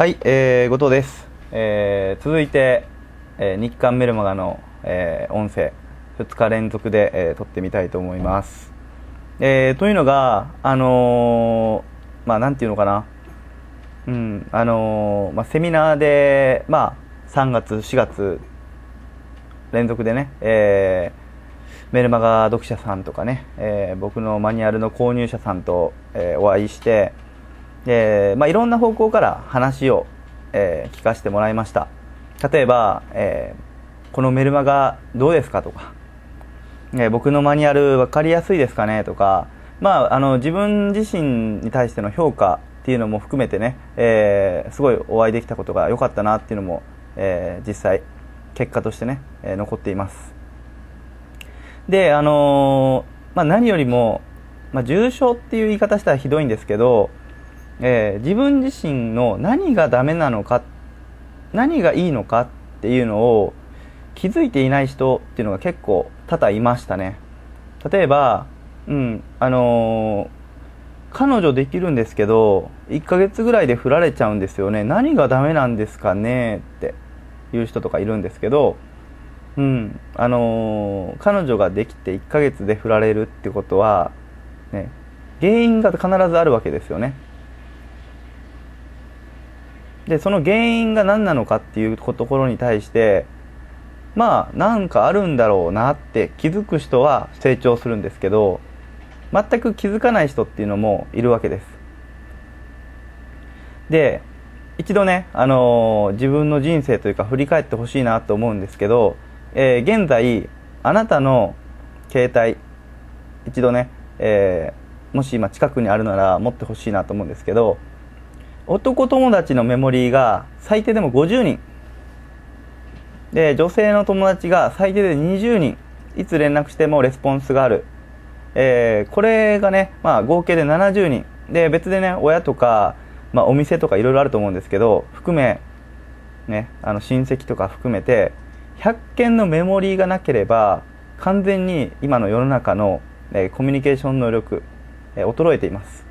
はい、えー、後藤です。えー、続いて、えー日刊メルマガの、えー音声、2日連続で、えー撮ってみたいと思います。えーというのが、あのーまあ、なんていうのかな。うん、あのーまあ、セミナーで、まあ、3月、4月、連続でね、えーメルマガ読者さんとかね、えー僕のマニュアルの購入者さんと、えーお会いして、でまあ、いろんな方向から話を、えー聞かせてもらいました。例えば、えーこのメルマガどうですかとか、え僕のマニュアル分かりやすいですかねとか、まあ、あの自分自身に対しての評価っていうのも含めてね、えーすごいお会いできたことが良かったなっていうのも、えー実際結果としてね、えー残っています。で、あのまあ、何よりも、まあ、重症っていう言い方したらひどいんですけど、えー自分自身の何がダメなのか何がいいのかっていうのを気づいていない人っていうのが結構多々いましたね。例えばうんあのー彼女できるんですけど1ヶ月ぐらいで振られちゃうんですよね。何がダメなんですかねっていう人とかいるんですけどうんあのー彼女ができて1ヶ月で振られるってことは、ね、原因が必ずあるわけですよね。でその原因が何なのかっていうところに対してまあなんかあるんだろうなって気づく人は成長するんですけど全く気づかない人っていうのもいるわけです。で一度ね、あのー自分の人生というか振り返ってほしいなと思うんですけど、えー現在あなたの携帯一度ね、えーもし今近くにあるなら持ってほしいなと思うんですけど男友達のメモリーが最低でも50人。で女性の友達が最低で20人。いつ連絡してもレスポンスがある、えーこれがね、まあ、合計で70人。で別でね親とか、まあ、お店とかいろいろあると思うんですけど含め、ね、あの親戚とか含めて100件のメモリーがなければ完全に今の世の中の、えーコミュニケーション能力、えー衰えています。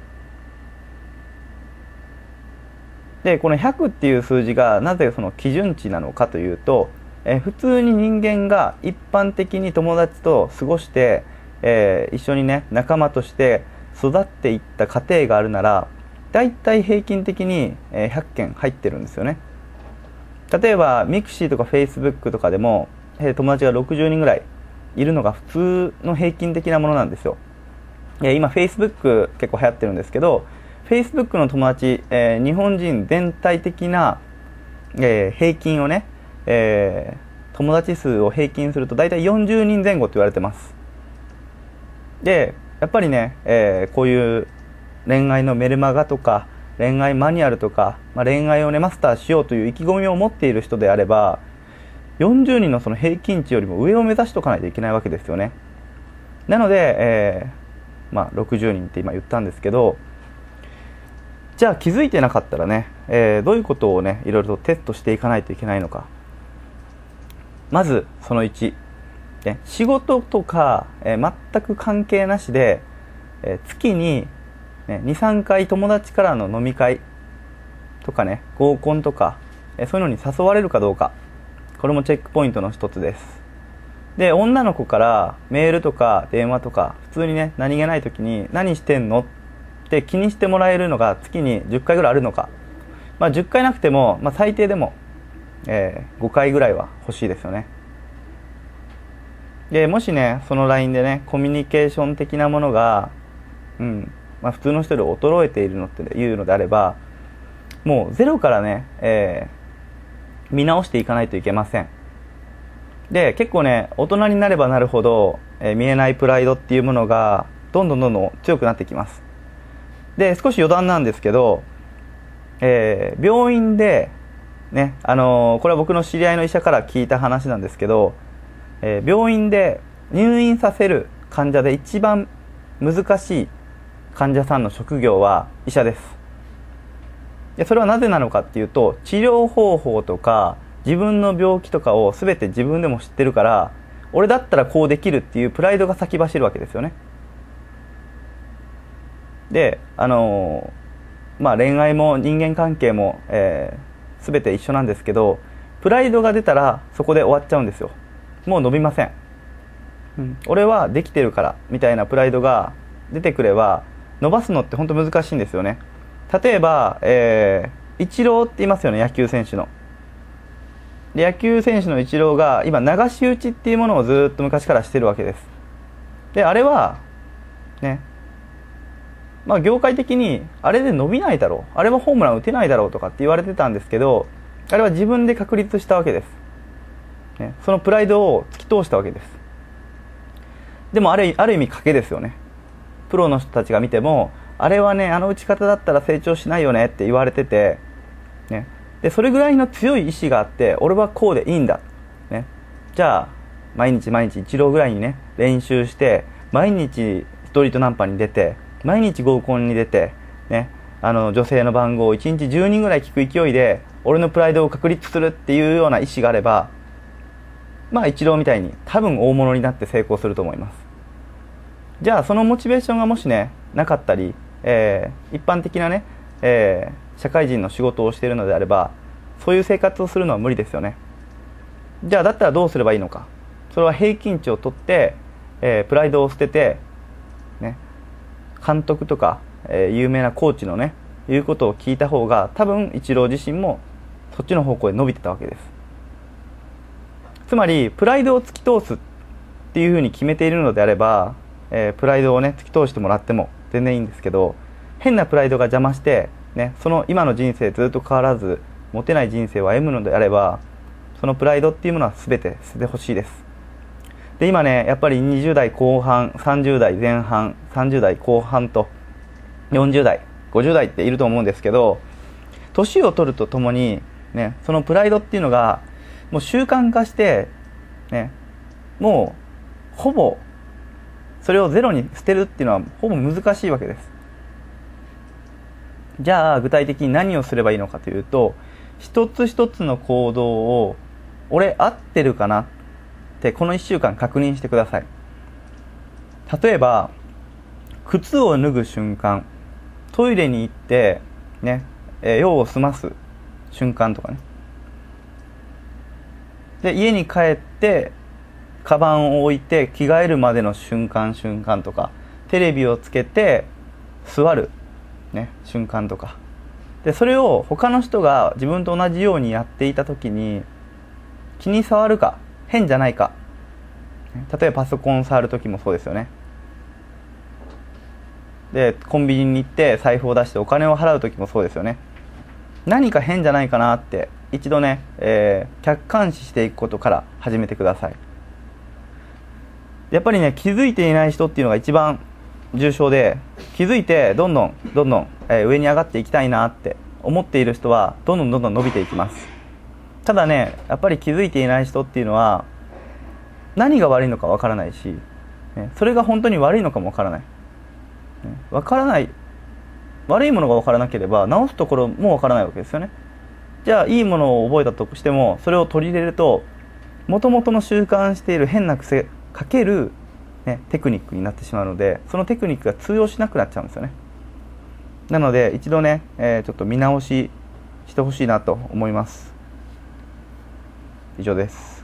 でこの100っていう数字がなぜその基準値なのかというと、えー普通に人間が一般的に友達と過ごして、えー一緒にね仲間として育っていった過程があるならだいたい平均的に100件入ってるんですよね。例えば mixi とかフェイスブックとかでも、えー友達が60人ぐらいいるのが普通の平均的なものなんですよ。えー今、フェイスブック結構流行ってるんですけど、フェイスブックの友達、えー日本人全体的な、えー平均をね、えー友達数を平均すると大体40人前後と言われてます。で、やっぱりね、えーこういう恋愛のメルマガとか、恋愛マニュアルとか、まあ、恋愛をね、マスターしようという意気込みを持っている人であれば、40人のその平均値よりも上を目指しておかないといけないわけですよね。なので、えーまあ、60人って今言ったんですけどじゃあ気づいてなかったらね、えーどういうことをねいろいろとテストしていかないといけないのかまずその1、ね仕事とか、えー全く関係なしで、えー月に、ね、23回友達からの飲み会とかね合コンとか、えーそういうのに誘われるかどうかこれもチェックポイントの一つですで女の子からメールとか電話とか普通にね何気ない時に「何してんの?」って気にしてもらえるのが月に10回ぐらいあるのか、まあ、10回なくても、まあ、最低でも、えー5回ぐらいは欲しいですよね。でもしねその LINE でねコミュニケーション的なものが、うんまあ、普通の人より衰えているのっていうのであればもうゼロからね、えー見直していかないといけません。で結構ね大人になればなるほど、えー見えないプライドっていうものがどんどんどんどん強くなってきます。で少し余談なんですけど、えー病院でねあのーこれは僕の知り合いの医者から聞いた話なんですけど、えー病院で入院させる患者で一番難しい患者さんの職業は医者です。でそれはなぜなのかっていうと治療方法とか自分の病気とかを全て自分でも知ってるから俺だったらこうできるっていうプライドが先走るわけですよね。であのーまあ、恋愛も人間関係も、えー、全て一緒なんですけどプライドが出たらそこで終わっちゃうんですよ。もう伸びません、うん、俺はできてるからみたいなプライドが出てくれば伸ばすのって本当難しいんですよね。例えば、えー、イチローって言いますよね野球選手の。で野球選手のイチローが今流し打ちっていうものをずっと昔からしてるわけです。であれはねまあ業界的にあれで伸びないだろう。あれはホームラン打てないだろうとかって言われてたんですけどあれは自分で確立したわけです、ね、そのプライドを突き通したわけです。でもあれある意味賭けですよね。プロの人たちが見てもあれはねあの打ち方だったら成長しないよねって言われてて、ね、でそれぐらいの強い意志があって俺はこうでいいんだ、ね、じゃあ毎日毎日一郎ぐらいにね練習して毎日ストリートナンパに出て毎日合コンに出て、ね、あの女性の番号を1日10人ぐらい聞く勢いで俺のプライドを確立するっていうような意思があればまあ一郎みたいに多分大物になって成功すると思います。じゃあそのモチベーションがもしねなかったり、えー、一般的なね、えー、社会人の仕事をしているのであればそういう生活をするのは無理ですよね。じゃあだったらどうすればいいのか。それは平均値を取って、えー、プライドを捨てて、ね、監督とか、えー、有名なコーチのね言うことを聞いた方が多分イチロー自身もそっちの方向へ伸びてたわけです。つまりプライドを突き通すっていうふうに決めているのであればえー、プライドをね突き通してもらっても全然いいんですけど変なプライドが邪魔して、ね、その今の人生ずっと変わらず持てない人生を歩むのであればそのプライドっていうものは全て捨ててほしいです。で今ねやっぱり20代後半30代前半30代後半と40代50代っていると思うんですけど年を取るとともに、ね、そのプライドっていうのがもう習慣化して、ね、もうほぼそれをゼロに捨てるっていうのはほぼ難しいわけです。じゃあ具体的に何をすればいいのかというと一つ一つの行動を俺合ってるかなってこの1週間確認してください。例えば靴を脱ぐ瞬間トイレに行ってね、えー、用を済ます瞬間とかね。で家に帰ってカバンを置いて着替えるまでの瞬間瞬間とかテレビをつけて座る、ね、瞬間とか。でそれを他の人が自分と同じようにやっていた時に気に障るか変じゃないか。例えばパソコン触る時もそうですよね。でコンビニに行って財布を出してお金を払う時もそうですよね。何か変じゃないかなって一度ね、えー、客観視していくことから始めてください。やっぱりね気づいていない人っていうのが一番重症で気づいてどんどんどんどん、え上に上がっていきたいなって思っている人はどんどんどんどん伸びていきます。ただねやっぱり気づいていない人っていうのは何が悪いのかわからないし、ね、それが本当に悪いのかもわからない。わ、ね、からない悪いものがわからなければ直すところもわからないわけですよね。じゃあいいものを覚えたとしてもそれを取り入れるともともとの習慣している変な癖かける、ね、テクニックになってしまうのでそのテクニックが通用しなくなっちゃうんですよね。なので一度ね、えー、ちょっと見直ししてほしいなと思います。以上です。